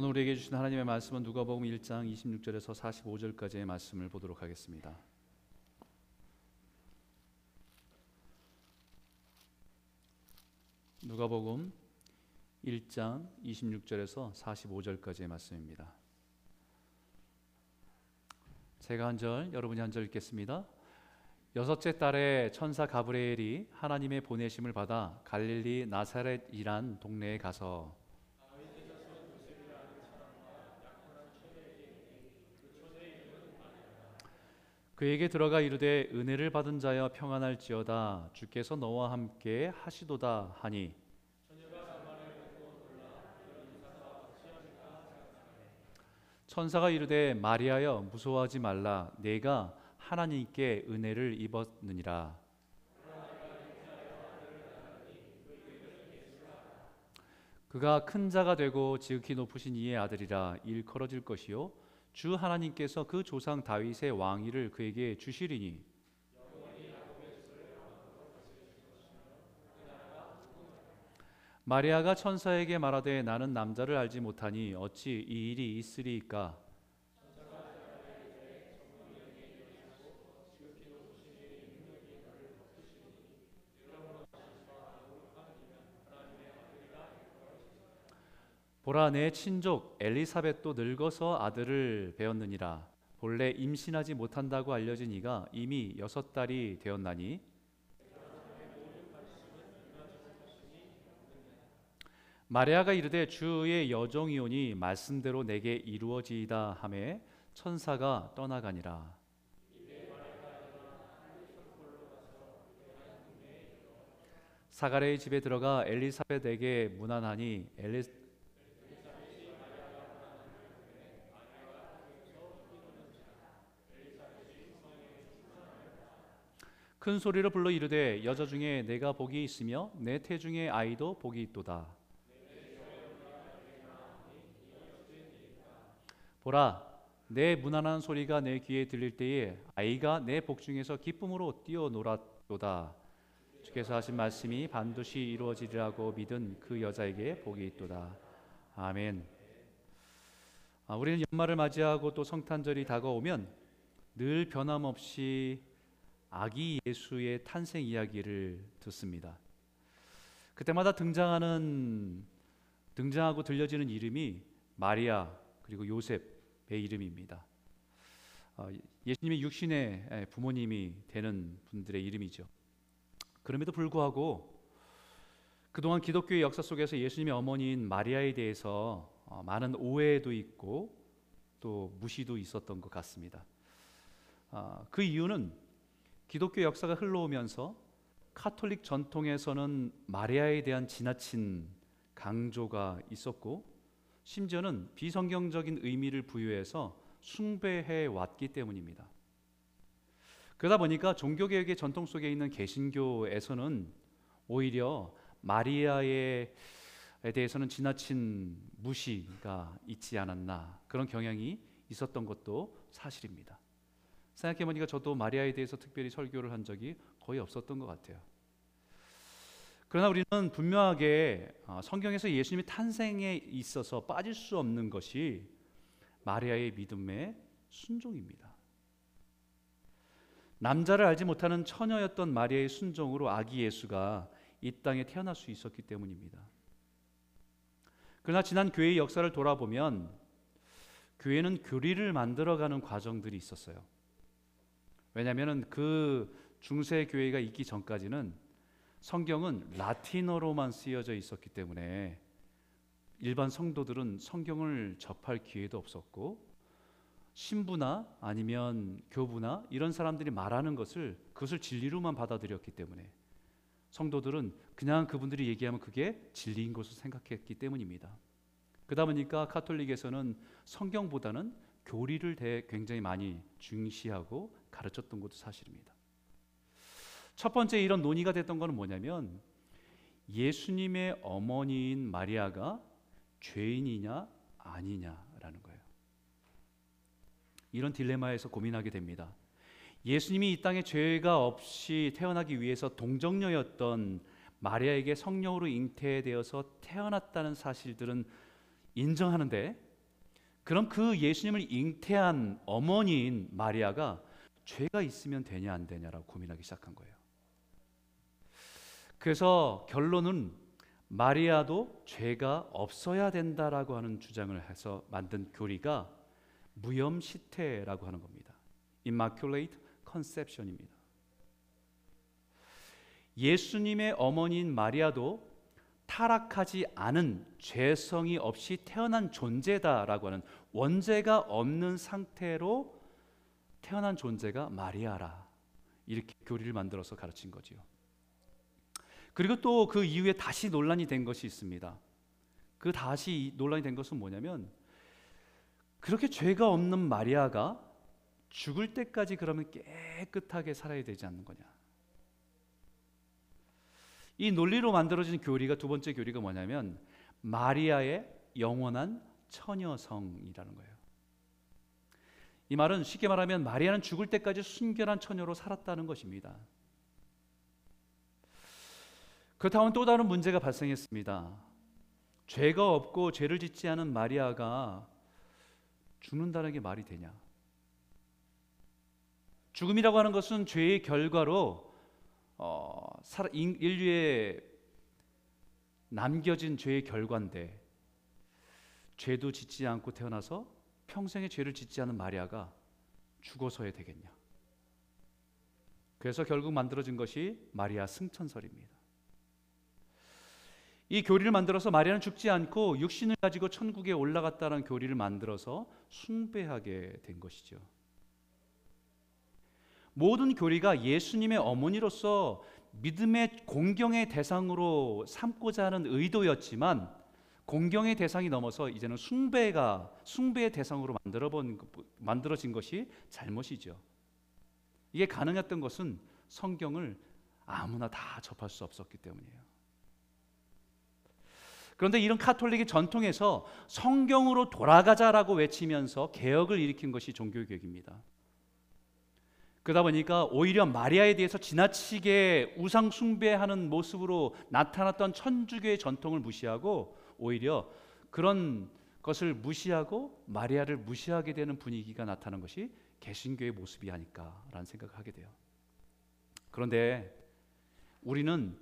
오늘 우리에게 주신 하나님의 말씀은 누가복음 1장 26절에서 45절까지의 말씀을 보도록 하겠습니다. 누가복음 1장 26절에서 45절까지의 말씀입니다. 제가 한 절, 여러분이 한 절 읽겠습니다. 여섯째 달에 천사 가브리엘이 하나님의 보내심을 받아 갈릴리 나사렛이란 동네에 가서 그에게 들어가 이르되 은혜를 받은 자여 평안할지어다. 주께서 너와 함께 하시도다 하니. 천사가 이르되 마리아여 무서워하지 말라. 내가 하나님께 은혜를 입었느니라. 그가 큰 자가 되고 지극히 높으신 이의 아들이라. 일컬어질 것이요 주 하나님께서 그 조상 다윗의 왕위를 그에게 주시리니. 마리아가 천사에게 말하되 나는 남자를 알지 못하니 어찌 이 일이 있으리이까 보라 내 친족 엘리사벳도 늙어서 아들을 배웠느니라. 본래 임신하지 못한다고 알려진 이가 이미 여섯 달이 되었나니? 마리아가 이르되 주의 여종이오니 말씀대로 내게 이루어지이다 하매 천사가 떠나가니라. 사가랴의 집에 들어가 엘리사벳에게 문안하니 엘리 큰 소리로 불러 이르되 여자 중에 내가 복이 있으며 내 태중의 아이도 복이 있도다. 보라, 내 무난한 소리가 내 귀에 들릴 때에 아이가 내 복 중에서 기쁨으로 뛰어놀았도다. 주께서 하신 말씀이 반드시 이루어지리라고 믿은 그 여자에게 복이 있도다. 아멘. 아, 우리는 연말을 맞이하고 또 성탄절이 다가오면 늘 변함없이 아기 예수의 탄생 이야기를 듣습니다. 그때마다 등장하는 등장하고 들려지는 이름이 마리아 그리고 요셉의 이름입니다. 어, 예수님의 육신의 부모님이 되는 분들의 이름이죠. 그럼에도 불구하고 그동안 기독교의 역사 속에서 예수님의 어머니인 마리아에 대해서 어, 많은 오해도 있고 또 무시도 있었던 것 같습니다. 아, 그 이유는 기독교 역사가 흘러오면서 카톨릭 전통에서는 마리아에 대한 지나친 강조가 있었고 심지어는 비성경적인 의미를 부여해서 숭배해 왔기 때문입니다. 그러다 보니까 종교개혁의 전통 속에 있는 개신교에서는 오히려 마리아에 대해서는 지나친 무시가 있지 않았나 그런 경향이 있었던 것도 사실입니다. 생각해 보니까 저도 마리아에 대해서 특별히 설교를 한 적이 거의 없었던 것 같아요. 그러나 우리는 분명하게 어, 성경에서 예수님의 탄생에 있어서 빠질 수 없는 것이 마리아의 믿음의 순종입니다. 남자를 알지 못하는 처녀였던 마리아의 순종으로 아기 예수가 이 땅에 태어날 수 있었기 때문입니다. 그러나 지난 교회의 역사를 돌아보면 교회는 교리를 만들어가는 과정들이 있었어요. 왜냐하면 그 중세 교회가 있기 전까지는 성경은 라틴어로만 쓰여져 있었기 때문에 일반 성도들은 성경을 접할 기회도 없었고 신부나 아니면 교부나 이런 사람들이 말하는 것을 그것을 진리로만 받아들였기 때문에 성도들은 그냥 그분들이 얘기하면 그게 진리인 것으로 생각했기 때문입니다. 그러다 보니까 카톨릭에서는 성경보다는 교리를 굉장히 많이 중시하고 가르쳤던 것도 사실입니다. 첫 번째 이런 논의가 됐던 것은 뭐냐면 예수님의 어머니인 마리아가 죄인이냐 아니냐라는 거예요. 이런 딜레마에서 고민하게 됩니다. 예수님이 이 땅에 죄가 없이 태어나기 위해서 동정녀였던 마리아에게 성령으로 잉태되어서 태어났다는 사실들은 인정하는데 그럼 그 예수님을 잉태한 어머니인 마리아가 죄가 있으면 되냐 안 되냐라고 고민하기 시작한 거예요. 그래서 결론은 마리아도 죄가 없어야 된다라고 하는 주장을 해서 만든 교리가 무염시태라고 하는 겁니다. Immaculate Conception입니다. 예수님의 어머니인 마리아도 타락하지 않은 죄성이 없이 태어난 존재다라고 하는 원죄가 없는 상태로 태어난 존재가 마리아라 이렇게 교리를 만들어서 가르친 거지요. 그리고 또 그 이후에 다시 논란이 된 것이 있습니다. 그 다시 논란이 된 것은 뭐냐면 그렇게 죄가 없는 마리아가 죽을 때까지 그러면 깨끗하게 살아야 되지 않는 거냐? 이 논리로 만들어진 교리가 두 번째 교리가 뭐냐면 마리아의 영원한 처녀성이라는 거예요. 이 말은 쉽게 말하면 마리아는 죽을 때까지 순결한 처녀로 살았다는 것입니다. 그렇다면 또 다른 문제가 발생했습니다. 죄가 없고 죄를 짓지 않은 마리아가 죽는다는 게 말이 되냐? 죽음이라고 하는 것은 죄의 결과로 어, 인류에 남겨진 죄의 결과인데 죄도 짓지 않고 태어나서 평생에 죄를 짓지 않은 마리아가 죽어서야 되겠냐? 그래서 결국 만들어진 것이 마리아 승천설입니다. 이 교리를 만들어서 마리아는 죽지 않고 육신을 가지고 천국에 올라갔다는 교리를 만들어서 숭배하게 된 것이죠. 모든 교리가 예수님의 어머니로서 믿음의 공경의 대상으로 삼고자 하는 의도였지만 공경의 대상이 넘어서 이제는 숭배가 숭배의 대상으로 만들어 본 만들어진 것이 잘못이죠. 이게 가능했던 것은 성경을 아무나 다 접할 수 없었기 때문이에요. 그런데 이런 카톨릭의 전통에서 성경으로 돌아가자라고 외치면서 개혁을 일으킨 것이 종교 개혁입니다. 그러다 보니까 오히려 마리아에 대해서 지나치게 우상 숭배하는 모습으로 나타났던 천주교의 전통을 무시하고 오히려 그런 것을 무시하고 마리아를 무시하게 되는 분위기가 나타난 것이 개신교의 모습이 아닐까라는 생각을 하게 돼요. 그런데 우리는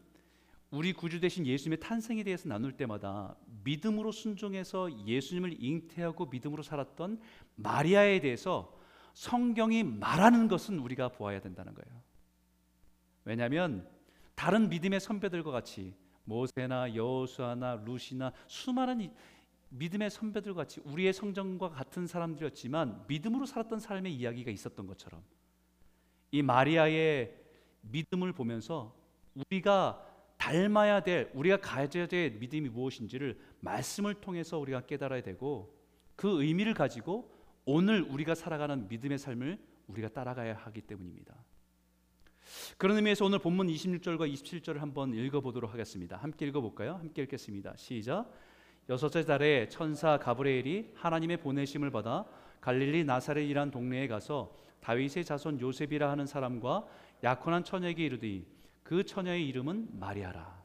우리 구주 대신 예수님의 탄생에 대해서 나눌 때마다 믿음으로 순종해서 예수님을 잉태하고 믿음으로 살았던 마리아에 대해서 성경이 말하는 것은 우리가 보아야 된다는 거예요. 왜냐하면 다른 믿음의 선배들과 같이 모세나 여호수아나 루시나 수많은 믿음의 선배들 같이 우리의 성정과 같은 사람들이었지만 믿음으로 살았던 삶의 이야기가 있었던 것처럼 이 마리아의 믿음을 보면서 우리가 닮아야 될 우리가 가져야 될 믿음이 무엇인지를 말씀을 통해서 우리가 깨달아야 되고 그 의미를 가지고 오늘 우리가 살아가는 믿음의 삶을 우리가 따라가야 하기 때문입니다. 그런 의미에서 오늘 본문 26절과 27절을 한번 읽어보도록 하겠습니다. 함께 읽어볼까요? 함께 읽겠습니다. 시작. 여섯째 달에 천사 가브리엘이 하나님의 보내심을 받아 갈릴리 나사렛이란 동네에 가서 다윗의 자손 요셉이라 하는 사람과 약혼한 처녀에게 이르되 그 처녀의 이름은 마리아라.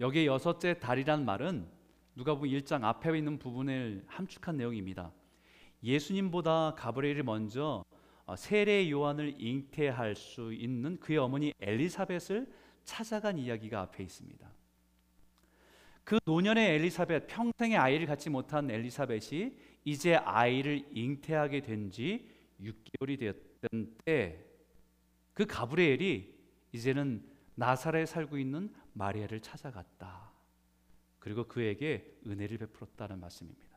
여기에 여섯째 달이란 말은 누가복음 1장 앞에 있는 부분을 함축한 내용입니다. 예수님보다 가브리엘이 먼저 어, 세례 요한을 잉태할 수 있는 그의 어머니 엘리사벳을 찾아간 이야기가 앞에 있습니다. 그 노년의 엘리사벳, 평생에 아이를 갖지 못한 엘리사벳이 이제 아이를 잉태하게 된 지 6개월이 되었던 때, 그 가브리엘이 이제는 나사렛에 살고 있는 마리아를 찾아갔다. 그리고 그에게 은혜를 베풀었다는 말씀입니다.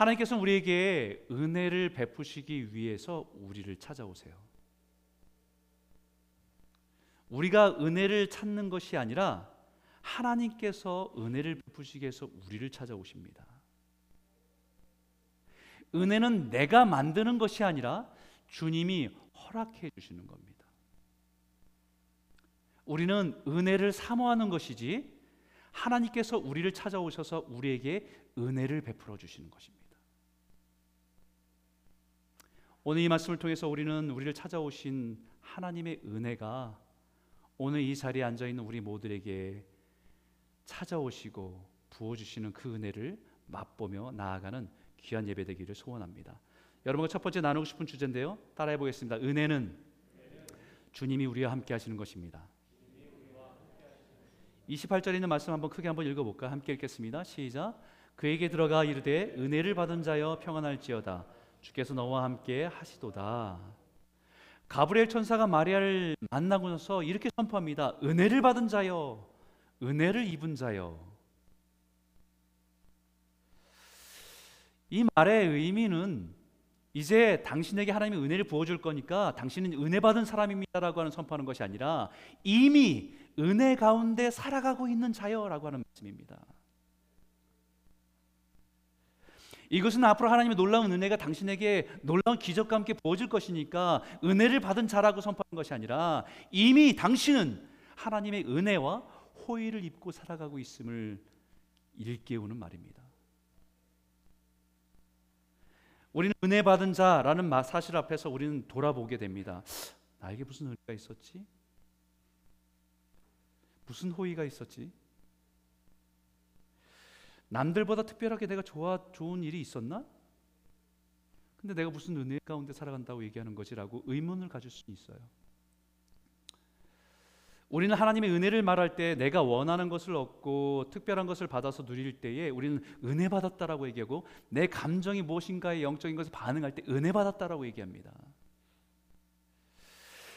하나님께서는 우리에게 은혜를 베푸시기 위해서 우리를 찾아오세요. 우리가 은혜를 찾는 것이 아니라 하나님께서 은혜를 베푸시기 위해서 우리를 찾아오십니다. 은혜는 내가 만드는 것이 아니라 주님이 허락해 주시는 겁니다. 우리는 은혜를 사모하는 것이지 하나님께서 우리를 찾아오셔서 우리에게 은혜를 베풀어 주시는 것입니다. 오늘 이 말씀을 통해서 우리는 우리를 찾아오신 하나님의 은혜가 오늘 이 자리에 앉아 있는 우리 모두에게 찾아오시고 부어 주시는 그 은혜를 맛보며 나아가는 귀한 예배 되기를 소원합니다. 여러분과 첫 번째 나누고 싶은 주제인데요. 따라해 보겠습니다. 은혜는 주님이 우리와 함께 하시는 것입니다. 28절에 있는 말씀 한번 크게 한번 읽어 볼까? 함께 읽겠습니다. 시작. 그에게 들어가 이르되 은혜를 받은 자여 평안할지어다. 주께서 너와 함께 하시도다. 가브리엘 천사가 마리아를 만나고 나서 이렇게 선포합니다. 은혜를 받은 자여, 은혜를 입은 자여. 이 말의 의미는 이제 당신에게 하나님의 은혜를 부어줄 거니까 당신은 은혜 받은 사람입니다라고 하는 선포하는 것이 아니라 이미 은혜 가운데 살아가고 있는 자여라고 하는 말씀입니다. 이것은 앞으로 하나님의 놀라운 은혜가 당신에게 놀라운 기적과 함께 부어질 것이니까 은혜를 받은 자라고 선포하는 것이 아니라 이미 당신은 하나님의 은혜와 호의를 입고 살아가고 있음을 일깨우는 말입니다. 우리는 은혜 받은 자라는 사실 앞에서 우리는 돌아보게 됩니다. 나에게 무슨 은혜가 있었지? 무슨 호의가 있었지? 남들보다 특별하게 내가 좋아 좋은 일이 있었나? 근데 내가 무슨 은혜 가운데 살아간다고 얘기하는 거지라고 의문을 가질 수 있어요. 우리는 하나님의 은혜를 말할 때 내가 원하는 것을 얻고 특별한 것을 받아서 누릴 때에 우리는 은혜 받았다라고 얘기하고 내 감정이 무엇인가에 영적인 것을 반응할 때 은혜 받았다라고 얘기합니다.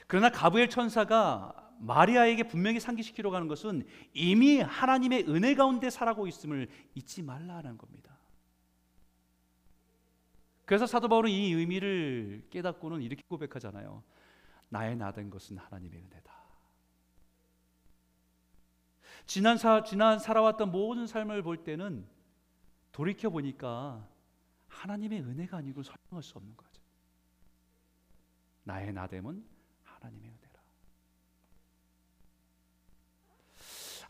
그러나 가브엘 천사가 마리아에게 분명히 상기시키려고 하는 것은 이미 하나님의 은혜 가운데 살아고 있음을 잊지 말라는 겁니다. 그래서 사도 바울은 이 의미를 깨닫고는 이렇게 고백하잖아요. 나의 나된 것은 하나님의 은혜다. 지난 사, 지난 살아왔던 모든 삶을 볼 때는 돌이켜 보니까 하나님의 은혜가 아니고 설명할 수 없는 거죠. 나의 나됨은 하나님의 은혜라.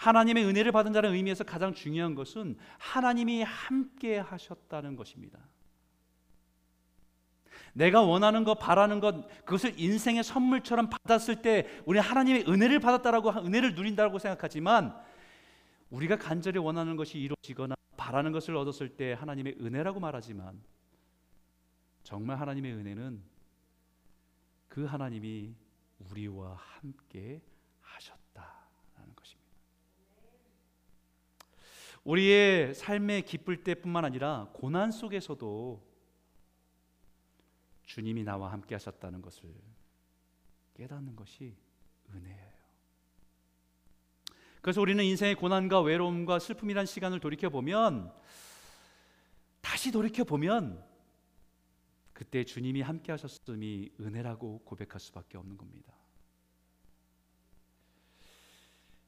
하나님의 은혜를 받은 자는 의미에서 가장 중요한 것은 하나님이 함께 하셨다는 것입니다. 내가 원하는 것, 바라는 것, 그것을 인생의 선물처럼 받았을 때 우리 하나님의 은혜를 받았다라고 은혜를 누린다고 생각하지만 우리가 간절히 원하는 것이 이루어지거나 바라는 것을 얻었을 때 하나님의 은혜라고 말하지만 정말 하나님의 은혜는 그 하나님이 우리와 함께 하셨다라는 것입니다. 우리의 삶의 기쁠 때뿐만 아니라 고난 속에서도 주님이 나와 함께 하셨다는 것을 깨닫는 것이 은혜예요. 그래서 우리는 인생의 고난과 외로움과 슬픔이란 시간을 돌이켜 보면 다시 돌이켜 보면 그때 주님이 함께 하셨음이 은혜라고 고백할 수밖에 없는 겁니다.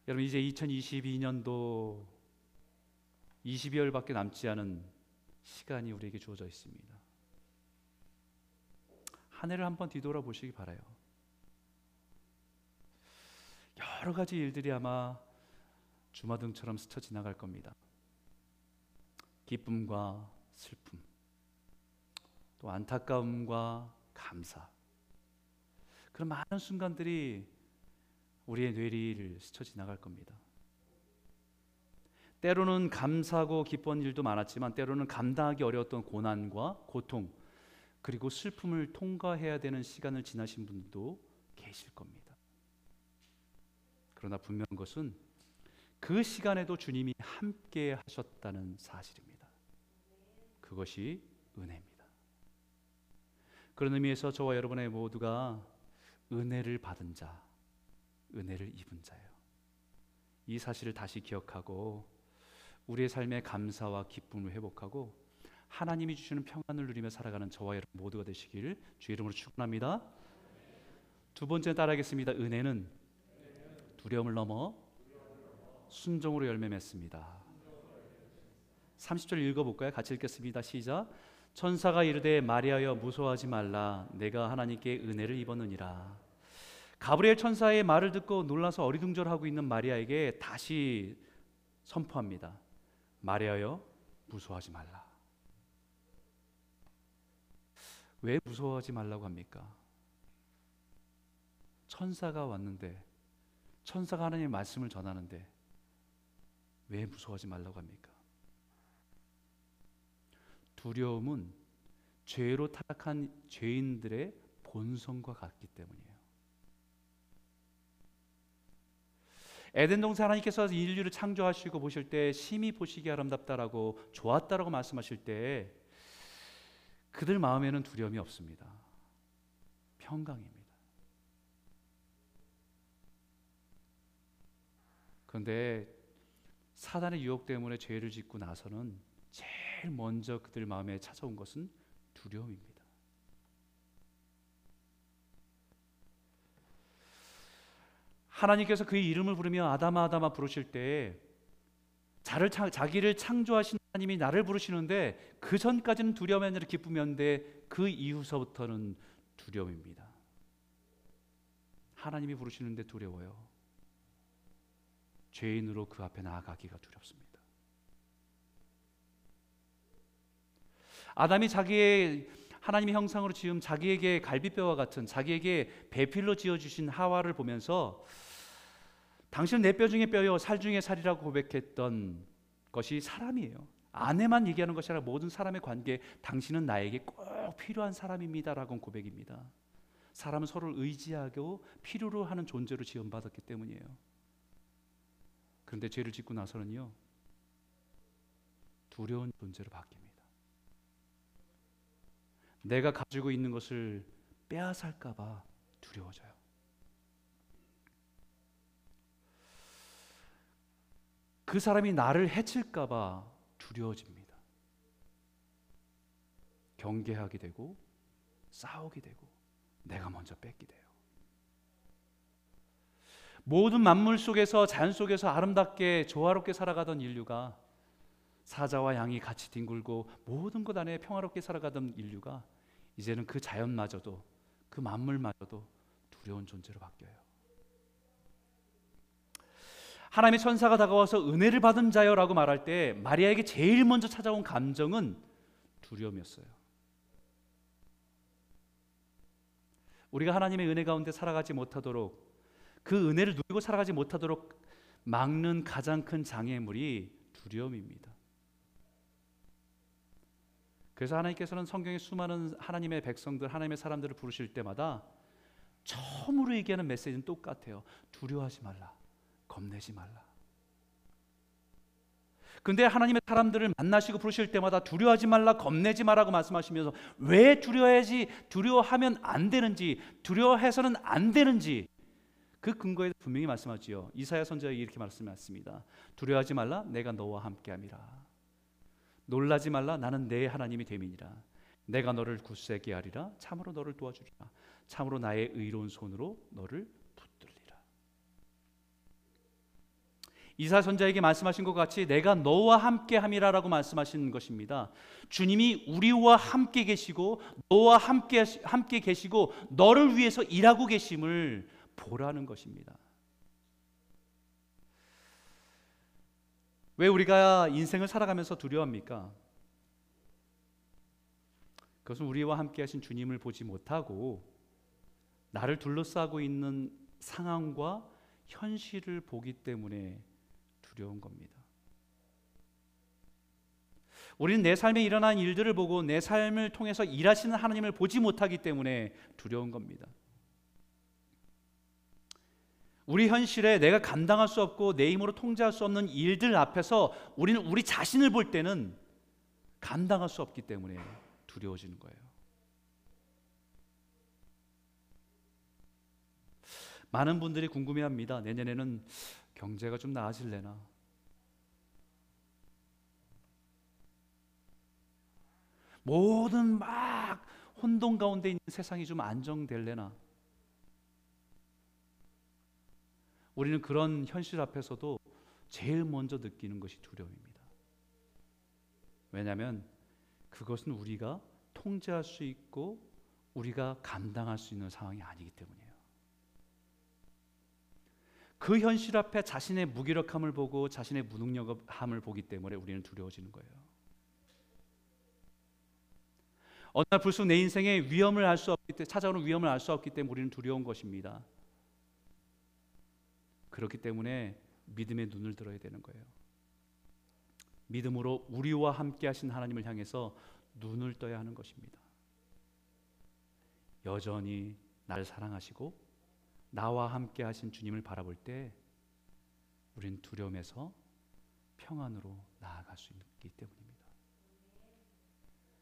여러분 이제 2022년도 22월밖에 남지 않은 시간이 우리에게 주어져 있습니다. 한 해를 한번 뒤돌아 보시기 바라요. 여러 가지 일들이 아마 주마등처럼 스쳐 지나갈 겁니다. 기쁨과 슬픔, 또 안타까움과 감사. 그런 많은 순간들이 우리의 뇌리를 스쳐 지나갈 겁니다. 때로는 감사하고 기쁜 일도 많았지만 때로는 감당하기 어려웠던 고난과 고통 그리고 슬픔을 통과해야 되는 시간을 지나신 분도 계실 겁니다. 그러나 분명한 것은 그 시간에도 주님이 함께 하셨다는 사실입니다. 그것이 은혜입니다. 그런 의미에서 저와 여러분의 모두가 은혜를 받은 자, 은혜를 입은 자예요. 이 사실을 다시 기억하고 우리의 삶의 감사와 기쁨을 회복하고 하나님이 주시는 평안을 누리며 살아가는 저와 여러분 모두가 되시길 주 이름으로 축원합니다. 두 번째 따라하겠습니다. 은혜는 두려움을 넘어 순종으로 열매 맺습니다. 30절 읽어볼까요? 같이 읽겠습니다. 시작. 천사가 이르되 마리아여 무서워하지 말라 내가 하나님께 은혜를 입었느니라. 가브리엘 천사의 말을 듣고 놀라서 어리둥절하고 있는 마리아에게 다시 선포합니다. 마리아여 무서워하지 말라. 왜 무서워하지 말라고 합니까? 천사가 왔는데 천사가 하나님의 말씀을 전하는데 왜 무서워하지 말라고 합니까? 두려움은 죄로 타락한 죄인들의 본성과 같기 때문이에요. 에덴 동산 하나님께서 인류를 창조하시고 보실 때 심히 보시기 아름답다라고 좋았다라고 말씀하실 때 그들 마음에는 두려움이 없습니다. 평강입니다. 그런데 사단의 유혹 때문에 죄를 짓고 나서는 제일 먼저 그들 마음에 찾아온 것은 두려움입니다. 하나님께서 그의 이름을 부르며 아담아 아담아 부르실 때 자를 자기를 창조하신 하나님이 나를 부르시는데 그 전까지는 두려움이 아니라 기쁨이었는데 그 이후서부터는 두려움입니다. 하나님이 부르시는데 두려워요. 죄인으로 그 앞에 나아가기가 두렵습니다. 아담이 자기의 하나님의 형상으로 지은 자기에게 갈비뼈와 같은 자기에게 배필로 지어 주신 하와를 보면서 당신은 내 뼈 중에 뼈요 살 중에 살이라고 고백했던 것이 사람이에요. 아내만 얘기하는 것이 아니라 모든 사람의 관계 당신은 나에게 꼭 필요한 사람입니다라고 고백입니다. 사람은 서로를 의지하고 필요로 하는 존재로 지원받았기 때문이에요. 그런데 죄를 짓고 나서는요. 두려운 존재로 바뀝니다. 내가 가지고 있는 것을 빼앗을까 봐 두려워져요. 그 사람이 나를 해칠까봐 두려워집니다. 경계하게 되고 싸우게 되고 내가 먼저 뺏게 돼요. 모든 만물 속에서 자연 속에서 아름답게 조화롭게 살아가던 인류가 사자와 양이 같이 뒹굴고 모든 것 안에 평화롭게 살아가던 인류가 이제는 그 자연마저도 그 만물마저도 두려운 존재로 바뀌어요. 하나님의 천사가 다가와서 은혜를 받은 자여라고 말할 때 마리아에게 제일 먼저 찾아온 감정은 두려움이었어요. 우리가 하나님의 은혜 가운데 살아가지 못하도록 그 은혜를 누리고 살아가지 못하도록 막는 가장 큰 장애물이 두려움입니다. 그래서 하나님께서는 성경의 수많은 하나님의 백성들, 하나님의 사람들을 부르실 때마다 처음으로 얘기하는 메시지는 똑같아요. 두려워하지 말라. 겁내지 말라. 근데 하나님의 사람들을 만나시고 부르실 때마다 두려워하지 말라, 겁내지 말라고 말씀하시면서 왜 두려워해야지, 두려워하면 안 되는지, 두려워해서는 안 되는지 그 근거에 분명히 말씀하지요. 이사야 선지자가 이렇게 말씀했습니다. 두려워하지 말라, 내가 너와 함께함이라. 놀라지 말라 나는 내 하나님이 됨이니라 내가 너를 굳세게 하리라 참으로 너를 도와주리라 참으로 나의 의로운 손으로 너를 붙들리라 이사 선자에게 말씀하신 것 같이 내가 너와 함께 함이라라고 말씀하신 것입니다. 주님이 우리와 함께 계시고 너와 함께 함께 계시고 너를 위해서 일하고 계심을 보라는 것입니다. 왜 우리가 인생을 살아가면서 두려워합니까? 그것은 우리와 함께 하신 주님을 보지 못하고 나를 둘러싸고 있는 상황과 현실을 보기 때문에 두려운 겁니다. 우리는 내 삶에 일어난 일들을 보고 내 삶을 통해서 일하시는 하나님을 보지 못하기 때문에 두려운 겁니다. 우리 현실에 내가 감당할 수 없고 내 힘으로 통제할 수 없는 일들 앞에서 우리는 우리 자신을 볼 때는 감당할 수 없기 때문에 두려워지는 거예요. 많은 분들이 궁금해합니다. 내년에는 경제가 좀 나아질래나? 모든 막 혼돈 가운데 있는 세상이 좀 안정될래나? 우리는 그런 현실 앞에서도 제일 먼저 느끼는 것이 두려움입니다. 왜냐하면 그것은 우리가 통제할 수 있고 우리가 감당할 수 있는 상황이 아니기 때문이에요. 그 현실 앞에 자신의 무기력함을 보고 자신의 무능력함을 보기 때문에 우리는 두려워지는 거예요. 어느 날 불쑥 내 인생에 위험을 알 수 없기 때문에 찾아오는 위험을 알 수 없기 때문에 우리는 두려운 것입니다. 그렇기 때문에 믿음의 눈을 들어야 되는 거예요. 믿음으로 우리와 함께 하신 하나님을 향해서 눈을 떠야 하는 것입니다. 여전히 나를 사랑하시고 나와 함께 하신 주님을 바라볼 때 우리는 두려움에서 평안으로 나아갈 수 있기 때문입니다.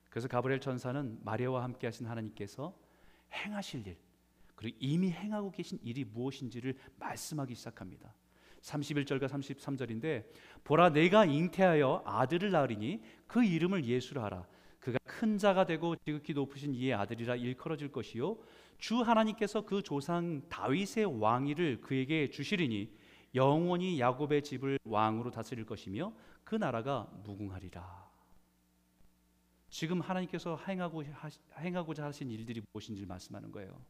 그래서 가브리엘 천사는 마리아와 함께 하신 하나님께서 행하실 일 그리고 이미 행하고 계신 일이 무엇인지를 말씀하기 시작합니다. 31절과 33절인데 보라 내가 잉태하여 아들을 낳으리니 그 이름을 예수라 하라 그가 큰 자가 되고 지극히 높으신 이의 아들이라 일컬어질 것이요 주 하나님께서 그 조상 다윗의 왕위를 그에게 주시리니 영원히 야곱의 집을 왕으로 다스릴 것이며 그 나라가 무궁하리라. 지금 하나님께서 행하고 행하고자 하신 일들이 무엇인지 말씀하는 거예요.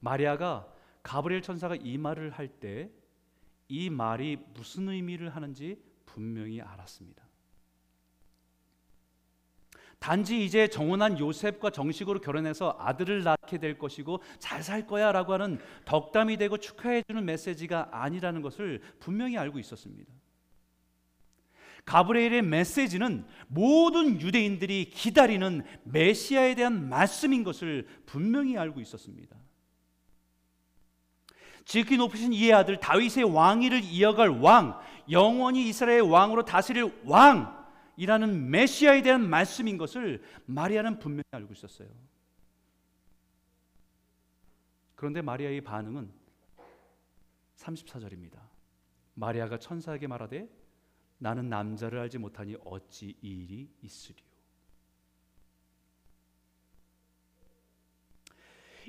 마리아가 가브리엘 천사가 이 말을 할 때 이 말이 무슨 의미를 하는지 분명히 알았습니다. 단지 이제 정혼한 요셉과 정식으로 결혼해서 아들을 낳게 될 것이고 잘 살 거야라고 하는 덕담이 되고 축하해 주는 메시지가 아니라는 것을 분명히 알고 있었습니다. 가브리엘의 메시지는 모든 유대인들이 기다리는 메시아에 대한 말씀인 것을 분명히 알고 있었습니다. 지극히 높으신 이의 아들 다윗의 왕위를 이어갈 왕, 영원히 이스라엘 왕으로 다스릴 왕, 이라는 메시아에 대한 말씀인 것을 마리아는 분명히 알고 있었어요. 그런데 마리아의 반응은 34절입니다. 마리아가 천사에게 말하되 나는 남자를 알지 못하니 어찌 이 일이 있으리요.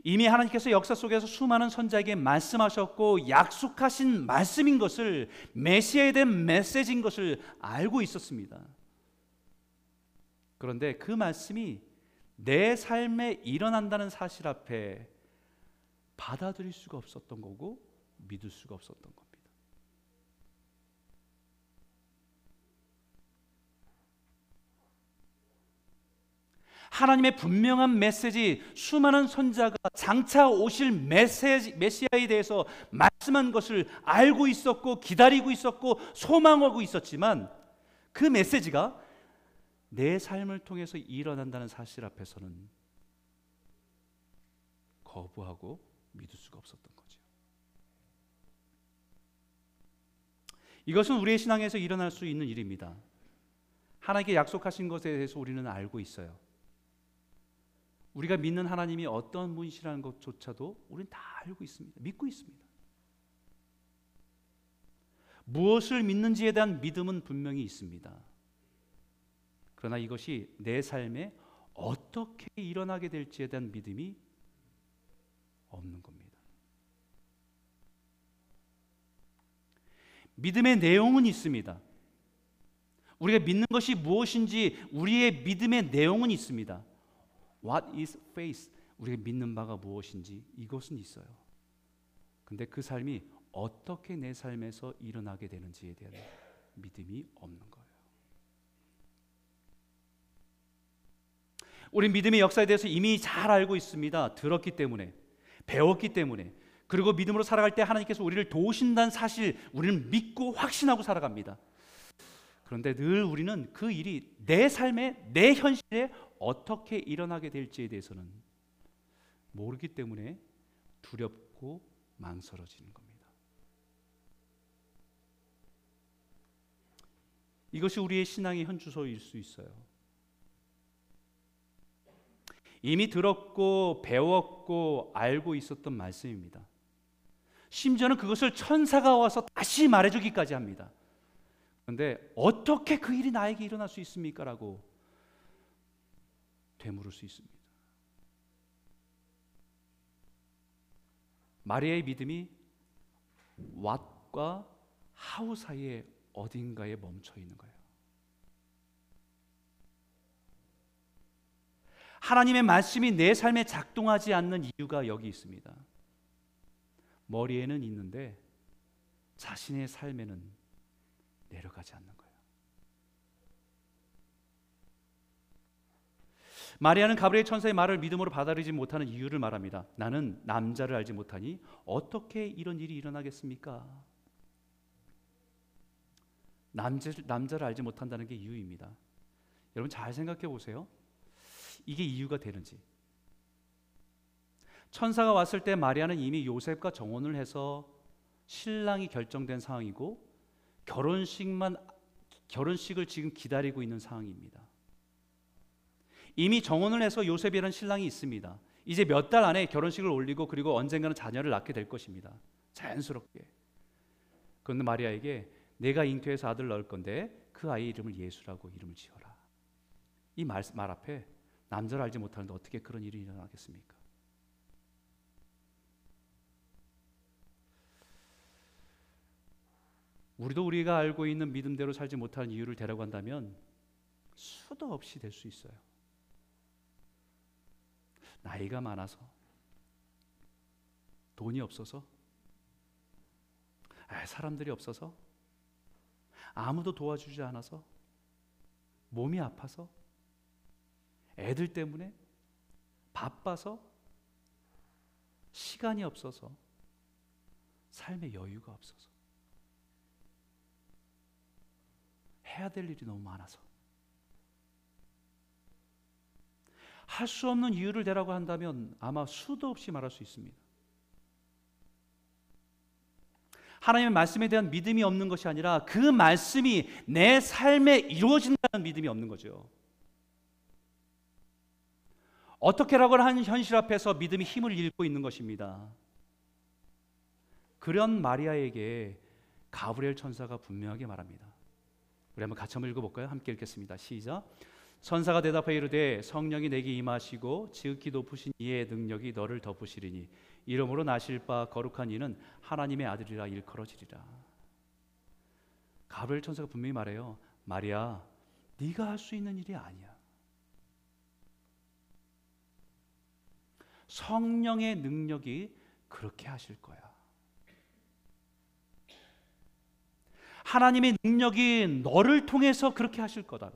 이미 하나님께서 역사 속에서 수많은 선자에게 말씀하셨고 약속하신 말씀인 것을 메시아에 대한 메시지인 것을 알고 있었습니다. 그런데 그 말씀이 내 삶에 일어난다는 사실 앞에 받아들일 수가 없었던 거고 믿을 수가 없었던 겁니다. 하나님의 분명한 메시지, 수많은 선자가 장차 오실 메시지, 메시아에 대해서 말씀한 것을 알고 있었고 기다리고 있었고 소망하고 있었지만 그 메시지가 내 삶을 통해서 일어난다는 사실 앞에서는 거부하고 믿을 수가 없었던 거죠. 이것은 우리의 신앙에서 일어날 수 있는 일입니다. 하나님께 약속하신 것에 대해서 우리는 알고 있어요. 우리가 믿는 하나님이 어떤 분이시라는 것조차도 우리는 다 알고 있습니다. 믿고 있습니다. 무엇을 믿는지에 대한 믿음은 분명히 있습니다. 그러나 이것이 내 삶에 어떻게 일어나게 될지에 대한 믿음이 없는 겁니다. 믿음의 내용은 있습니다. 우리가 믿는 것이 무엇인지 우리의 믿음의 내용은 있습니다. What is faith? 우리가 믿는 바가 무엇인지 이것은 있어요. 근데 그 삶이 어떻게 내 삶에서 일어나게 되는지에 대한 믿음이 없는 거예요. 우리 믿음의 역사에 대해서 이미 잘 알고 있습니다. 들었기 때문에, 배웠기 때문에, 그리고 믿음으로 살아갈 때 하나님께서 우리를 도우신다는 사실 우리는 믿고 확신하고 살아갑니다. 그런데 늘 우리는 그 일이 내 삶에, 내 현실에 어떻게 일어나게 될지에 대해서는 모르기 때문에 두렵고 망설여지는 겁니다. 이것이 우리의 신앙의 현 주소일 수 있어요. 이미 들었고 배웠고 알고 있었던 말씀입니다. 심지어는 그것을 천사가 와서 다시 말해주기까지 합니다. 그런데 어떻게 그 일이 나에게 일어날 수 있습니까? 라고 되물을 수 있습니다. 마리아의 믿음이 what과 how 사이에 어딘가에 멈춰 있는 거예요. 하나님의 말씀이 내 삶에 작동하지 않는 이유가 여기 있습니다. 머리에는 있는데 자신의 삶에는 내려가지 않는 거예요. 마리아는 가브리엘 천사의 말을 믿음으로 받아들이지 못하는 이유를 말합니다. 나는 남자를 알지 못하니 어떻게 이런 일이 일어나겠습니까? 남자, 남자를 알지 못한다는 게 이유입니다. 여러분 잘 생각해 보세요. 이게 이유가 되는지. 천사가 왔을 때 마리아는 이미 요셉과 정혼을 해서 신랑이 결정된 상황이고 결혼식만 결혼식을 지금 기다리고 있는 상황입니다. 이미 정혼을 해서 요셉이라는 신랑이 있습니다. 이제 몇 달 안에 결혼식을 올리고 그리고 언젠가는 자녀를 낳게 될 것입니다. 자연스럽게. 그런데 마리아에게 내가 잉태해서 아들 낳을 건데 그 아이 이름을 예수라고 이름을 지어라. 이말말 앞에 남자를 알지 못하는데 어떻게 그런 일이 일어나겠습니까? 우리도 우리가 알고 있는 믿음대로 살지 못하는 이유를 한다면 수도 없이 될 수 있어요. 나이가 많아서, 돈이 없어서, 아, 사람들이 없어서, 아무도 도와주지 않아서, 몸이 아파서, 애들 때문에, 바빠서, 시간이 없어서, 삶의 여유가 없어서. 해야 될 일이 너무 많아서 할 수 없는 이유를 대라고 한다면 아마 수도 없이 말할 수 있습니다. 하나님의 말씀에 대한 믿음이 없는 것이 아니라 그 말씀이 내 삶에 이루어진다는 믿음이 없는 거죠. 어떻게라고 하는 현실 앞에서 믿음이 힘을 잃고 있는 것입니다. 그런 마리아에게 가브리엘 천사가 분명하게 말합니다. 우리 한번 같이 한번 읽어볼까요? 함께 읽겠습니다. 시작. 선사가 대답하여 이르되 성령이 내게 임하시고 지극히 높으신 이의 능력이 너를 덮으시리니 이름으로 나실 바 거룩한 이는 하나님의 아들이라 일컬어지리라. 가브리엘 천사가 분명히 말해요. 마리아, 네가 할 수 있는 일이 아니야. 성령의 능력이 그렇게 하실 거야. 하나님의 능력이 너를 통해서 그렇게 하실 거다.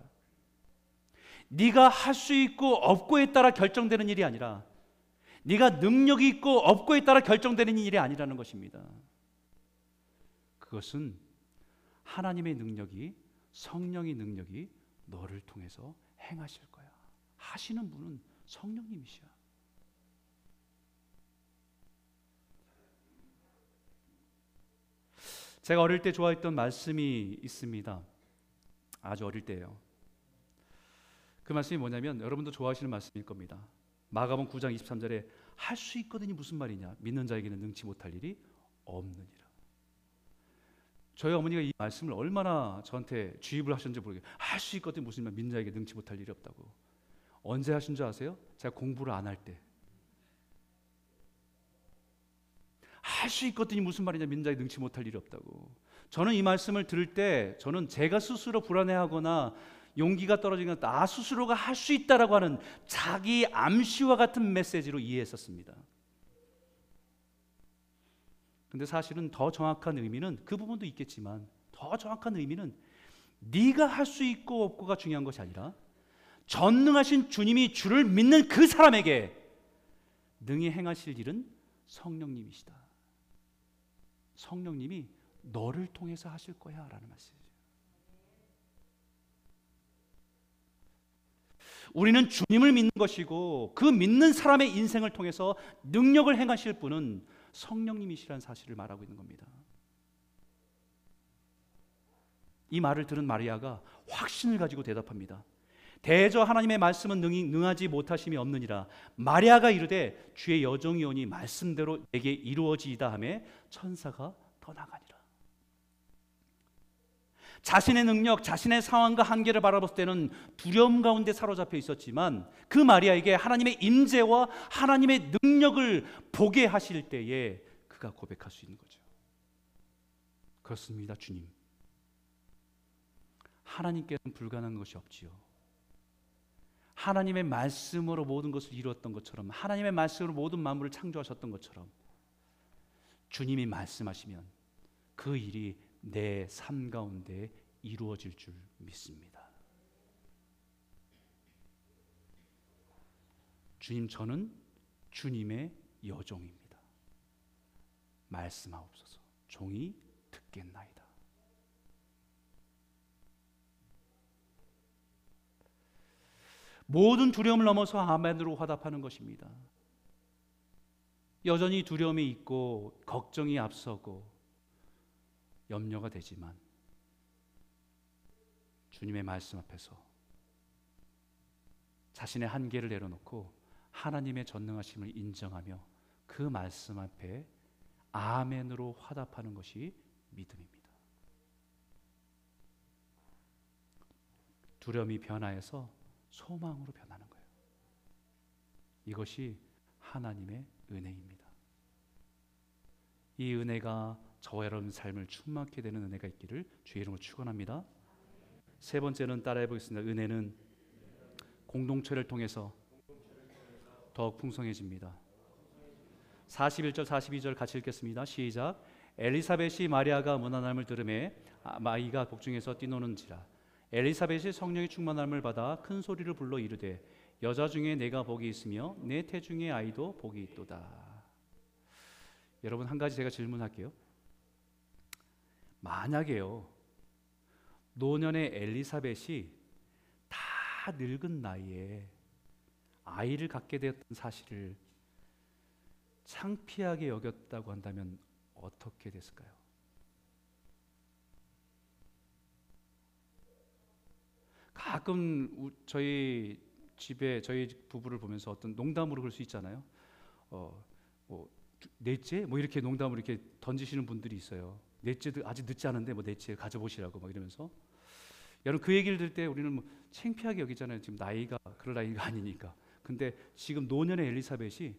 네가 할 수 있고 없고에 따라 결정되는 일이 아니라 네가 능력이 있고 없고에 따라 결정되는 일이 아니라는 것입니다. 그것은 하나님의 능력이 성령의 능력이 너를 통해서 행하실 거야. 하시는 분은 성령님이시야. 제가 어릴 때 좋아했던 말씀이 있습니다. 아주 어릴 때예요. 그 말씀이 뭐냐면 여러분도 좋아하시는 말씀일 겁니다. 마가복 9장 23절에 할 수 있거든이 무슨 말이냐? 믿는 자에게는 능치 못할 일이 없느니라. 저희 어머니가 이 말씀을 얼마나 저한테 주입을 하셨는지 모르겠어요. 할 수 있거든 무슨 말 믿는 자에게 능치 못할 일이 없다고. 언제 하신 줄 아세요? 제가 공부를 안 할 때. 할 수 있거든이 무슨 말이냐 민자에 능치 못할 일이 없다고. 저는 이 말씀을 들을 때 저는 제가 스스로 불안해하거나 용기가 떨어지는 나 스스로가 할 수 있다라고 하는 자기 암시와 같은 메시지로 이해했었습니다. 근데 사실은 더 정확한 의미는 그 부분도 있겠지만 더 정확한 의미는 네가 할 수 있고 없고가 중요한 것이 아니라 전능하신 주님이 주를 믿는 그 사람에게 능히 행하실 일은 성령님이시다. 성령님이 너를 통해서 하실 거야 라는 말씀이죠. 우리는 주님을 믿는 것이고 그 믿는 사람의 인생을 통해서 능력을 행하실 분은 성령님이시라는 사실을 말하고 있는 겁니다. 이 말을 들은 마리아가 확신을 가지고 대답합니다. 대저 하나님의 말씀은 능하지 못하심이 없느니라. 마리아가 이르되 주의 여종이 오니 말씀대로 내게 이루어지이다 하매 천사가 떠나가니라. 자신의 능력, 자신의 상황과 한계를 바라볼 때는 두려움 가운데 사로잡혀 있었지만 그 마리아에게 하나님의 임재와 하나님의 능력을 보게 하실 때에 그가 고백할 수 있는 거죠. 그렇습니다, 주님. 하나님께는 불가능한 것이 없지요. 하나님의 말씀으로 모든 것을 이루었던 것처럼 하나님의 말씀으로 모든 만물을 창조하셨던 것처럼 주님이 말씀하시면 그 일이 내 삶 가운데 이루어질 줄 믿습니다. 주님 저는 주님의 여종입니다. 말씀하옵소서. 종이 듣겠나이다. 모든 두려움을 넘어서 아멘으로 화답하는 것입니다. 여전히 두려움이 있고 걱정이 앞서고 염려가 되지만 주님의 말씀 앞에서 자신의 한계를 내려놓고 하나님의 전능하심을 인정하며 그 말씀 앞에 아멘으로 화답하는 것이 믿음입니다. 두려움이 변화해서 소망으로 변하는 거예요. 이것이 하나님의 은혜입니다. 이 은혜가 저와 여러분 삶을 충만케 되는 은혜가 있기를 주의 이름으로 축원합니다. 세 번째는 따라해 보겠습니다. 은혜는 공동체를 통해서 더욱 풍성해집니다. 41절 42절 같이 읽겠습니다. 시작. 엘리사벳이 마리아가 문안함을 들음에 아, 마이가 복중에서 뛰노는지라 엘리사벳이 성령의 충만함을 받아 큰 소리를 불러 이르되 여자 중에 내가 복이 있으며 내 태중의 아이도 복이 있도다. 여러분 한 가지 제가 질문할게요. 만약에요 노년의 엘리사벳이 다 늙은 나이에 아이를 갖게 되었던 사실을 창피하게 여겼다고 한다면 어떻게 됐을까요? 가끔 저희 집에 저희 부부를 보면서 어떤 농담으로 그럴 수 있잖아요. 어, 뭐 넷째 뭐 이렇게 농담으로 이렇게 던지시는 분들이 있어요. 넷째도 아직 늦지 않은데 뭐 넷째 가져보시라고 막 이러면서 여러분 그 얘기를 들을 때 우리는 뭐 창피하게 여기잖아요. 지금 나이가 그럴 나이가 아니니까. 근데 지금 노년의 엘리사벳이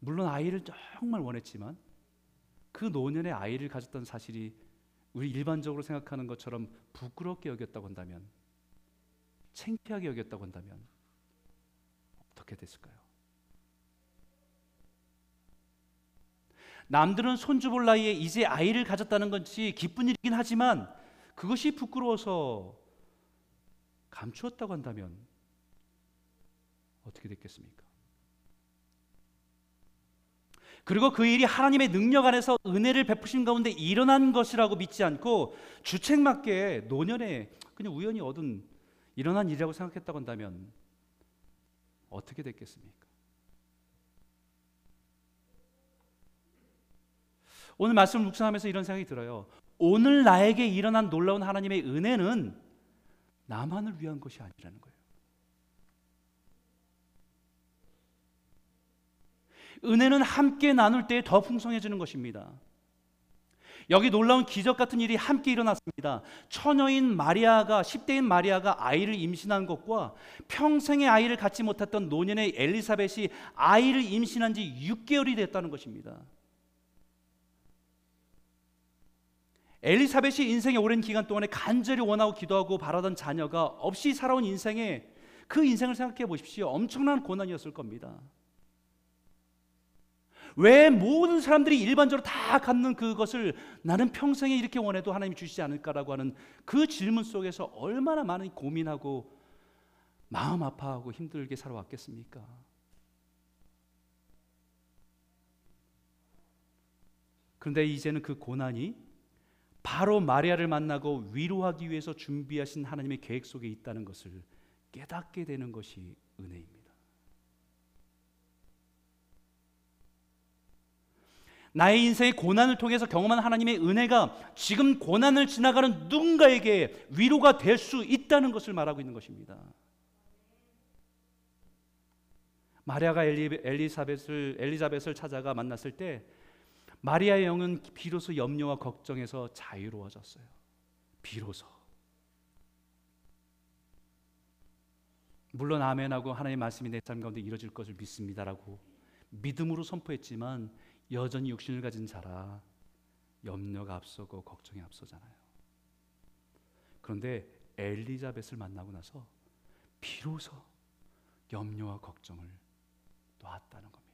물론 아이를 정말 원했지만 그 노년의 아이를 가졌던 사실이 우리 일반적으로 생각하는 것처럼 부끄럽게 여겼다고 한다면 창피하게 여겼다고 한다면 어떻게 됐을까요? 남들은 손주볼 나이에 이제 아이를 가졌다는 것이 기쁜 일이긴 하지만 그것이 부끄러워서 감추었다고 한다면 어떻게 됐겠습니까? 그리고 그 일이 하나님의 능력 안에서 은혜를 베푸신 가운데 일어난 것이라고 믿지 않고 주책맞게 노년에 그냥 우연히 얻은 일어난 일이라고 생각했다고 한다면 어떻게 됐겠습니까? 오늘 말씀을 묵상하면서 이런 생각이 들어요. 오늘 나에게 일어난 놀라운 하나님의 은혜는 나만을 위한 것이 아니라는 거예요. 은혜는 함께 나눌 때 더 풍성해지는 것입니다. 여기 놀라운 기적 같은 일이 함께 일어났습니다. 처녀인 마리아가 10대인 마리아가 아이를 임신한 것과 평생의 아이를 갖지 못했던 노년의 엘리사벳이 아이를 임신한 지 6개월이 됐다는 것입니다. 엘리사벳이 인생의 오랜 기간 동안에 간절히 원하고 기도하고 바라던 자녀가 없이 살아온 인생에 그 인생을 생각해 보십시오. 엄청난 고난이었을 겁니다. 왜 모든 사람들이 일반적으로 다 갖는 그것을 나는 평생에 이렇게 원해도 하나님 주시지 않을까라고 하는 그 질문 속에서 얼마나 많은 고민하고 마음 아파하고 힘들게 살아왔겠습니까? 그런데 이제는 그 고난이 바로 마리아를 만나고 위로하기 위해서 준비하신 하나님의 계획 속에 있다는 것을 깨닫게 되는 것이 은혜입니다. 나의 인생의 고난을 통해서 경험한 하나님의 은혜가 지금 고난을 지나가는 누군가에게 위로가 될 수 있다는 것을 말하고 있는 것입니다. 마리아가 엘리, 엘리사벳을 엘리자벳을 찾아가 만났을 때 마리아의 영은 비로소 염려와 걱정에서 자유로워졌어요. 비로소. 물론 아멘하고 하나님의 말씀이 내 삶 가운데 이루어질 것을 믿습니다라고 믿음으로 선포했지만 여전히 육신을 가진 자라 염려가 앞서고 걱정이 앞서잖아요. 그런데 엘리자벳을 만나고 나서 비로소 염려와 걱정을 놨다는 겁니다.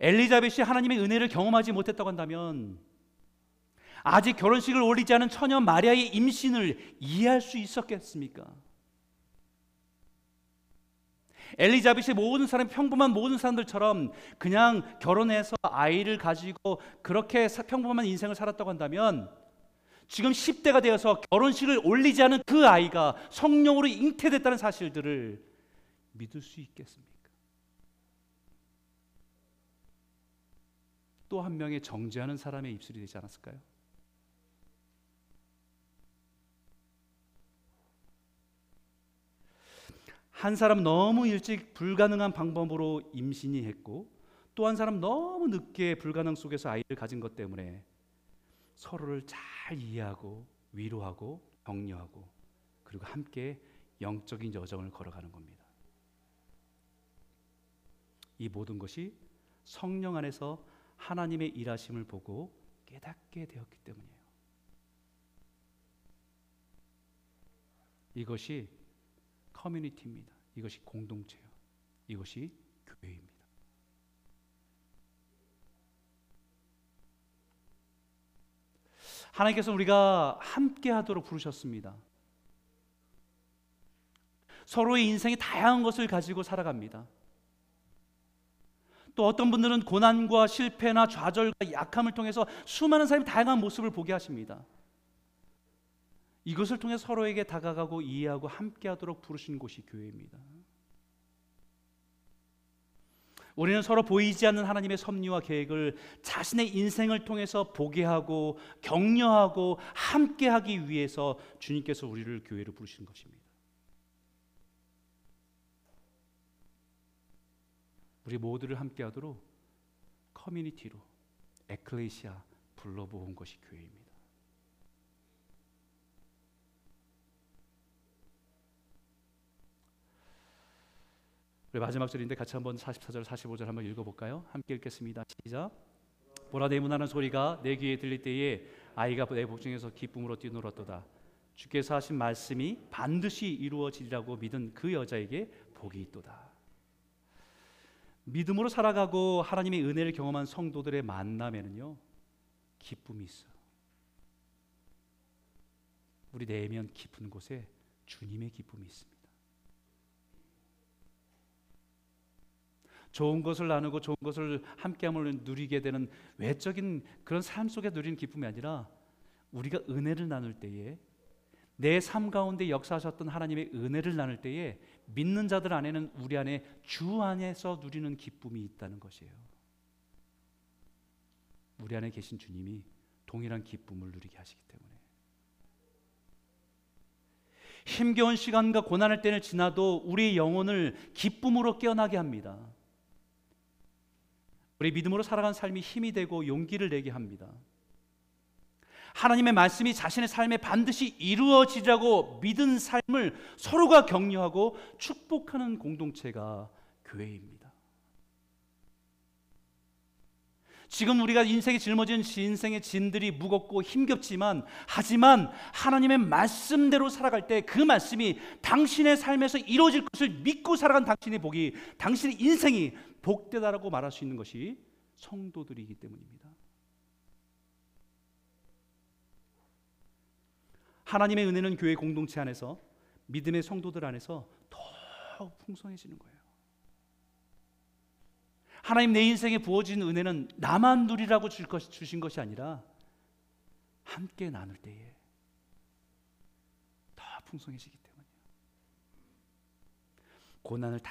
엘리자벳이 하나님의 은혜를 경험하지 못했다고 한다면 아직 결혼식을 올리지 않은 처녀 마리아의 임신을 이해할 수 있었겠습니까? 엘리자벳이 모든 사람 평범한 모든 사람들처럼 그냥 결혼해서 아이를 가지고 그렇게 평범한 인생을 살았다고 한다면 지금 10대가 되어서 결혼식을 올리지 않은 그 아이가 성령으로 잉태됐다는 사실들을 믿을 수 있겠습니까? 또 한 명의 정죄하는 사람의 입술이 되지 않았을까요? 한 사람 너무 일찍 불가능한 방법으로 임신이 했고 또 한 사람 너무 늦게 불가능 속에서 아이를 가진 것 때문에 서로를 잘 이해하고 위로하고 격려하고 그리고 함께 영적인 여정을 걸어가는 겁니다. 이 모든 것이 성령 안에서 하나님의 일하심을 보고 깨닫게 되었기 때문이에요. 이것이 커뮤니티입니다. 이것이 공동체예요. 이것이 교회입니다. 하나님께서 우리가 함께 하도록 부르셨습니다. 서로의 인생이 다양한 것을 가지고 살아갑니다. 또 어떤 분들은 고난과 실패나 좌절과 약함을 통해서 수많은 사람이 다양한 모습을 보게 하십니다. 이것을 통해 서로에게 다가가고 이해하고 함께하도록 부르신 곳이 교회입니다. 우리는 서로 보이지 않는 하나님의 섭리와 계획을 자신의 인생을 통해서 보게 하고 격려하고 함께하기 위해서 주님께서 우리를 교회로 부르신 것입니다. 우리 모두를 함께하도록 커뮤니티로 에클레시아 불러모은 것이 교회입니다. 우리 마지막 절인데 같이 한번 44절 45절 한번 읽어볼까요? 함께 읽겠습니다. 시작. 보라 내 문하는 소리가 내 귀에 들릴 때에 아이가 내 복중에서 기쁨으로 뛰놀았도다. 주께서 하신 말씀이 반드시 이루어지리라고 믿은 그 여자에게 복이 있도다. 믿음으로 살아가고 하나님의 은혜를 경험한 성도들의 만남에는요 기쁨이 있어. 우리 내면 깊은 곳에 주님의 기쁨이 있습니다. 좋은 것을 나누고 좋은 것을 함께함을 누리게 되는 외적인 그런 삶 속에 누리는 기쁨이 아니라 우리가 은혜를 나눌 때에 내 삶 가운데 역사하셨던 하나님의 은혜를 나눌 때에 믿는 자들 안에는 우리 안에 주 안에서 누리는 기쁨이 있다는 것이에요. 우리 안에 계신 주님이 동일한 기쁨을 누리게 하시기 때문에 힘겨운 시간과 고난의 때를 지나도 우리 영혼을 기쁨으로 깨어나게 합니다. 우리 믿음으로 살아간 삶이 힘이 되고 용기를 내게 합니다. 하나님의 말씀이 자신의 삶에 반드시 이루어지라고 믿은 삶을 서로가 격려하고 축복하는 공동체가 교회입니다. 지금 우리가 인생에 짊어진 인생의 진들이 무겁고 힘겹지만 하지만 하나님의 말씀대로 살아갈 때 그 말씀이 당신의 삶에서 이루어질 것을 믿고 살아간 당신의 복이 당신의 인생이 복되다라고 말할 수 있는 것이 성도들이기 때문입니다. 하나님의 은혜는 교회 공동체 안에서 믿음의 성도들 안에서 더 풍성해지는 거예요. 하나님 내 인생에 부어진 은혜는 나만 누리라고 줄 것, 주신 것이 아니라 함께 나눌 때에 더 풍성해지기 때문이에요. 고난을 다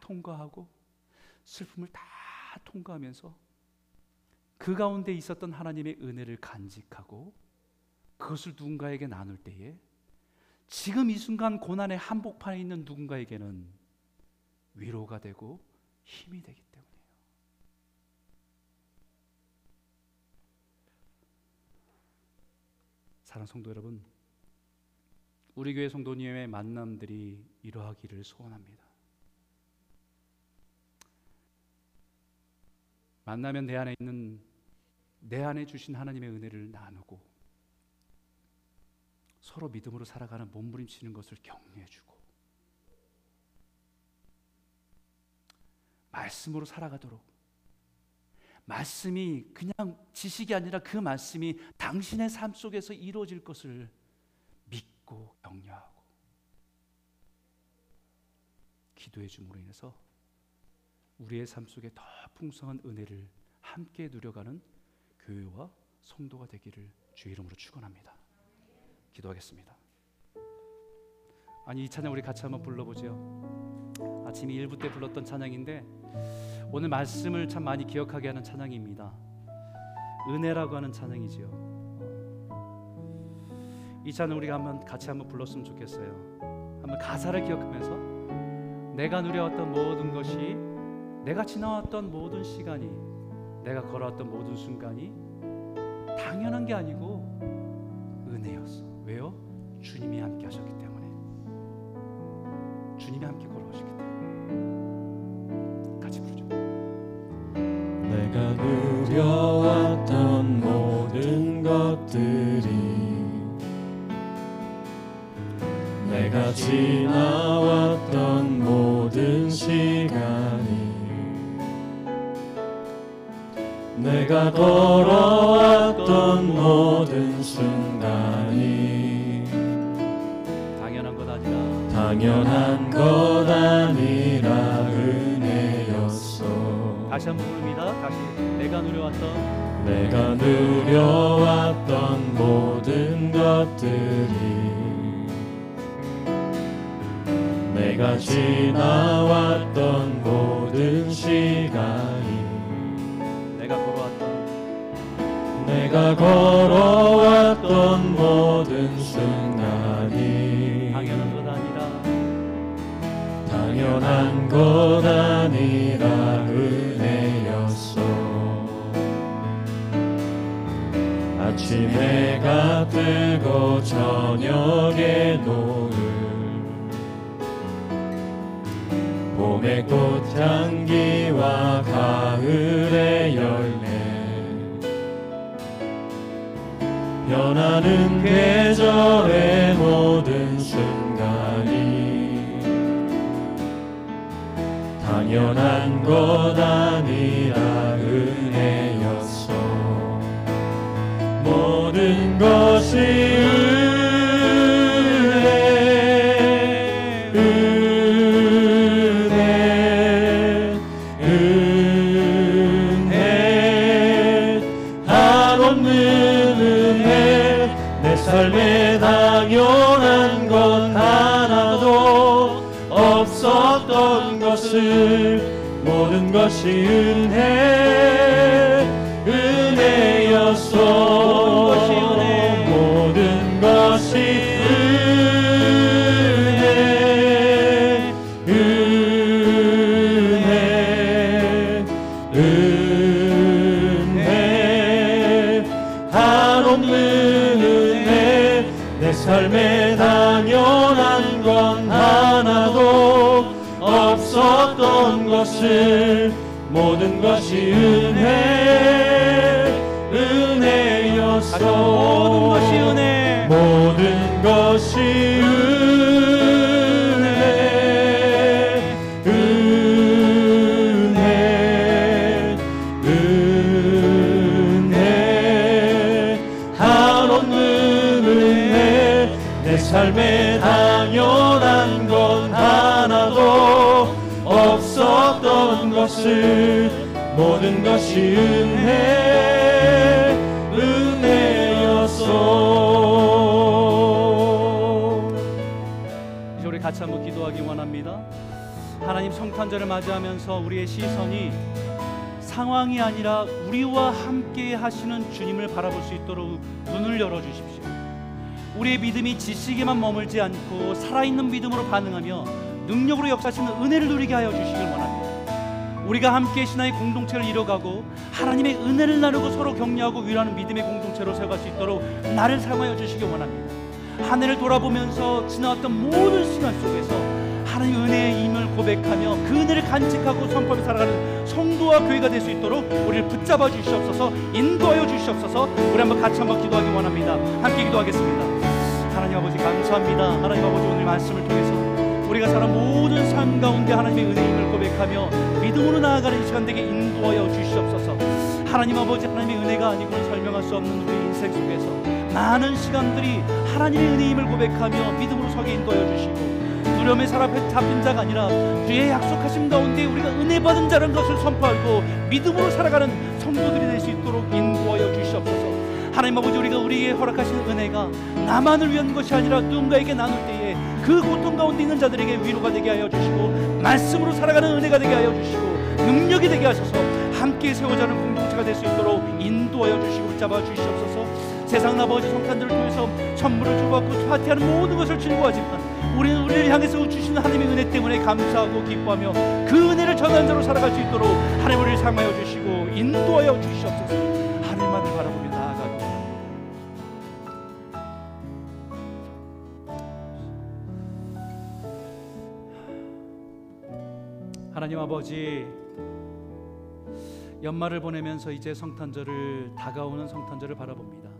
통과하고 슬픔을 다 통과하면서 그 가운데 있었던 하나님의 은혜를 간직하고 그것을 누군가에게 나눌 때에 지금 이 순간 고난의 한복판에 있는 누군가에게는 위로가 되고 힘이 되기 때문이에요. 사랑 성도 여러분, 우리 교회 성도님의 만남들이 이러하기를 소원합니다. 만나면 내 안에 있는 내 안에 주신 하나님의 은혜를 나누고 서로 믿음으로 살아가는 몸부림치는 것을 격려해주고 말씀으로 살아가도록. 말씀이 그냥 지식이 아니라 그 말씀이 당신의 삶 속에서 이루어질 것을 믿고 격려하고 기도해 줌으로 인해서 우리의 삶 속에 더 풍성한 은혜를 함께 누려가는 교회와 성도가 되기를 주 이름으로 축원합니다. 기도하겠습니다. 아니 이 찬양 우리 같이 한번 불러보죠. 아침 1부 때 불렀던 찬양인데 오늘 말씀을 참 많이 기억하게 하는 찬양입니다. 은혜라고 하는 찬양이지요. 이 찬양 우리가 한번 같이 한번 불렀으면 좋겠어요. 한번 가사를 기억하면서 내가 누려왔던 모든 것이 내가 지나왔던 모든 시간이 내가 걸어왔던 모든 순간이 당연한 게 아니고 은혜였어. 왜요? 주님이 함께 하셨기 때문에. 주님이 함께 걸어오셨기 때문에. 같이 부르죠. 내가 누려왔던 모든 것들이 내가 지나 내가 걸어왔던 모든 순간이 당연한 것 아니라. 당연한 것 아니라 은혜였어 다시 한번 부릅니다. 다시. 내가 누려왔던. 내가 누려왔던 모든 것들이 내가 지나왔던 모든 시간 내가 걸어왔던 모든 순간이 당연한 것 아니라 당연한 것 아니라 은혜였어 아침 해가 뜨고 저녁에 노 변하는 계절의 모든 순간이 당연한 것 아니라 은혜였어 모든 것이 모든 것이 은혜 것을 모든 것이 은혜 은혜였어. 모든 것이 은혜. 모든 것이 모든 것이 은혜 은혜였어 이제 우리 같이 한번 기도하기 원합니다. 하나님 성탄절을 맞이하면서 우리의 시선이 상황이 아니라 우리와 함께 하시는 주님을 바라볼 수 있도록 눈을 열어 주십시오. 우리의 믿음이 지식에만 머물지 않고 살아있는 믿음으로 반응하며 능력으로 역사하시는 은혜를 누리게 하여 주시길 원합니다. 우리가 함께 신앙의 공동체를 이뤄가고 하나님의 은혜를 나누고 서로 격려하고 위로하는 믿음의 공동체로 세워갈 수 있도록 나를 사용하여 주시기 원합니다. 하늘을 돌아보면서 지나왔던 모든 시간 속에서 하나님 은혜의 임을 고백하며 그 은혜를 간직하고 선포하며 살아가는 성도와 교회가 될 수 있도록 우리를 붙잡아 주시옵소서 인도하여 주시옵소서. 우리 한번 같이 한번 기도하기 원합니다. 함께 기도하겠습니다. 하나님 아버지 감사합니다. 하나님 아버지 오늘 말씀을 통해서 우리가 살아 모든 삶 가운데 하나님의 은혜임을 고백하며 믿음으로 나아가는 이 시간 되게 인도하여 주시옵소서. 하나님 아버지 하나님의 은혜가 아니고는 설명할 수 없는 우리 인생 속에서 많은 시간들이 하나님의 은혜임을 고백하며 믿음으로 서게 인도하여 주시고 두려움에 사람에 잡힌 자가 아니라 주의 약속하심 가운데 우리가 은혜 받은 자라는 것을 선포하고 믿음으로 살아가는 성도들이 될 수 있도록 인도하여 주시옵소서. 하나님 아버지 우리가 우리에게 허락하신 은혜가 나만을 위한 것이 아니라 누군가에게 나눌 때에 그 고통 가운데 있는 자들에게 위로가 되게 하여 주시고 말씀으로 살아가는 은혜가 되게 하여 주시고 능력이 되게 하셔서. 함께 세워자는 공동체가 될 수 있도록 인도하여 주시고 붙잡아 주시옵소서. 세상 아버지 성탄들을 통해서 선물을 주고받고 파티하는 모든 것을 즐거워하지만 우리는 우리를 향해서 주시는 하나님의 은혜 때문에 감사하고 기뻐하며 그 은혜를 전한 자로 살아갈 수 있도록 하나님 우리를 사용하여 주시고 인도하여 주시옵소서 하나님 아버지 연말을 보내면서 이제 성탄절을 다가오는 성탄절을 바라봅니다.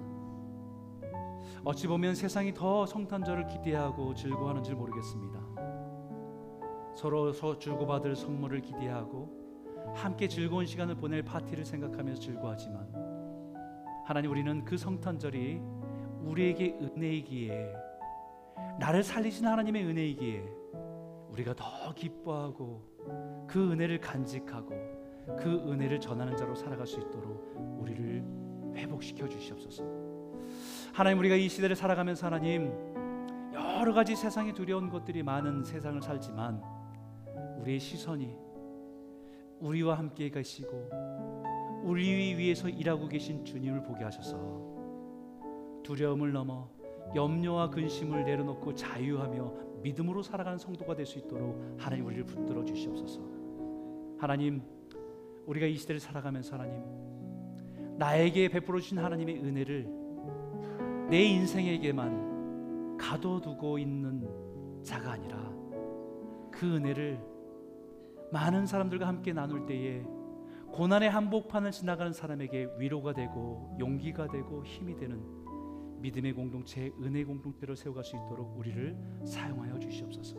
어찌 보면 세상이 더 성탄절을 기대하고 즐거워하는 줄 모르겠습니다. 서로 서 주고받을 선물을 기대하고 함께 즐거운 시간을 보낼 파티를 생각하면서 즐거워하지만 하나님 우리는 그 성탄절이 우리에게 은혜이기에 나를 살리신 하나님의 은혜이기에 우리가 더 기뻐하고 그 은혜를 간직하고 그 은혜를 전하는 자로 살아갈 수 있도록 우리를 회복시켜 주시옵소서. 하나님 우리가 이 시대를 살아가면서 하나님 여러 가지 세상에 두려운 것들이 많은 세상을 살지만 우리의 시선이 우리와 함께 계시고 우리 위해서 일하고 계신 주님을 보게 하셔서 두려움을 넘어 염려와 근심을 내려놓고 자유하며 믿음으로 살아가는 성도가 될 수 있도록 하나님 우리를 붙들어 주시옵소서. 하나님 우리가 이 시대를 살아가면서 하나님 나에게 베풀어 주신 하나님의 은혜를 내 인생에게만 가둬두고 있는 자가 아니라 그 은혜를 많은 사람들과 함께 나눌 때에 고난의 한복판을 지나가는 사람에게 위로가 되고 용기가 되고 힘이 되는 믿음의 공동체, 은혜 공동체를 세워갈 수 있도록 우리를 사용하여 주시옵소서.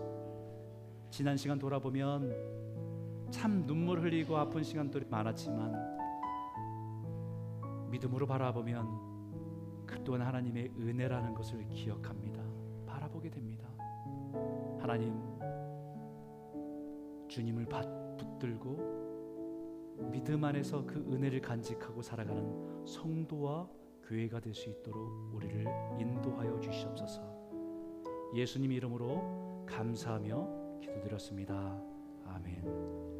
지난 시간 돌아보면 참 눈물 흘리고 아픈 시간들이 많았지만 믿음으로 바라보면 그 또한 하나님의 은혜라는 것을 기억합니다. 바라보게 됩니다. 하나님 주님을 받, 붙들고 믿음 안에서 그 은혜를 간직하고 살아가는 성도와 교회가 될 수 있도록 우리를 인도하여 주시옵소서. 예수님 이름으로 감사하며 기도드렸습니다. 아멘.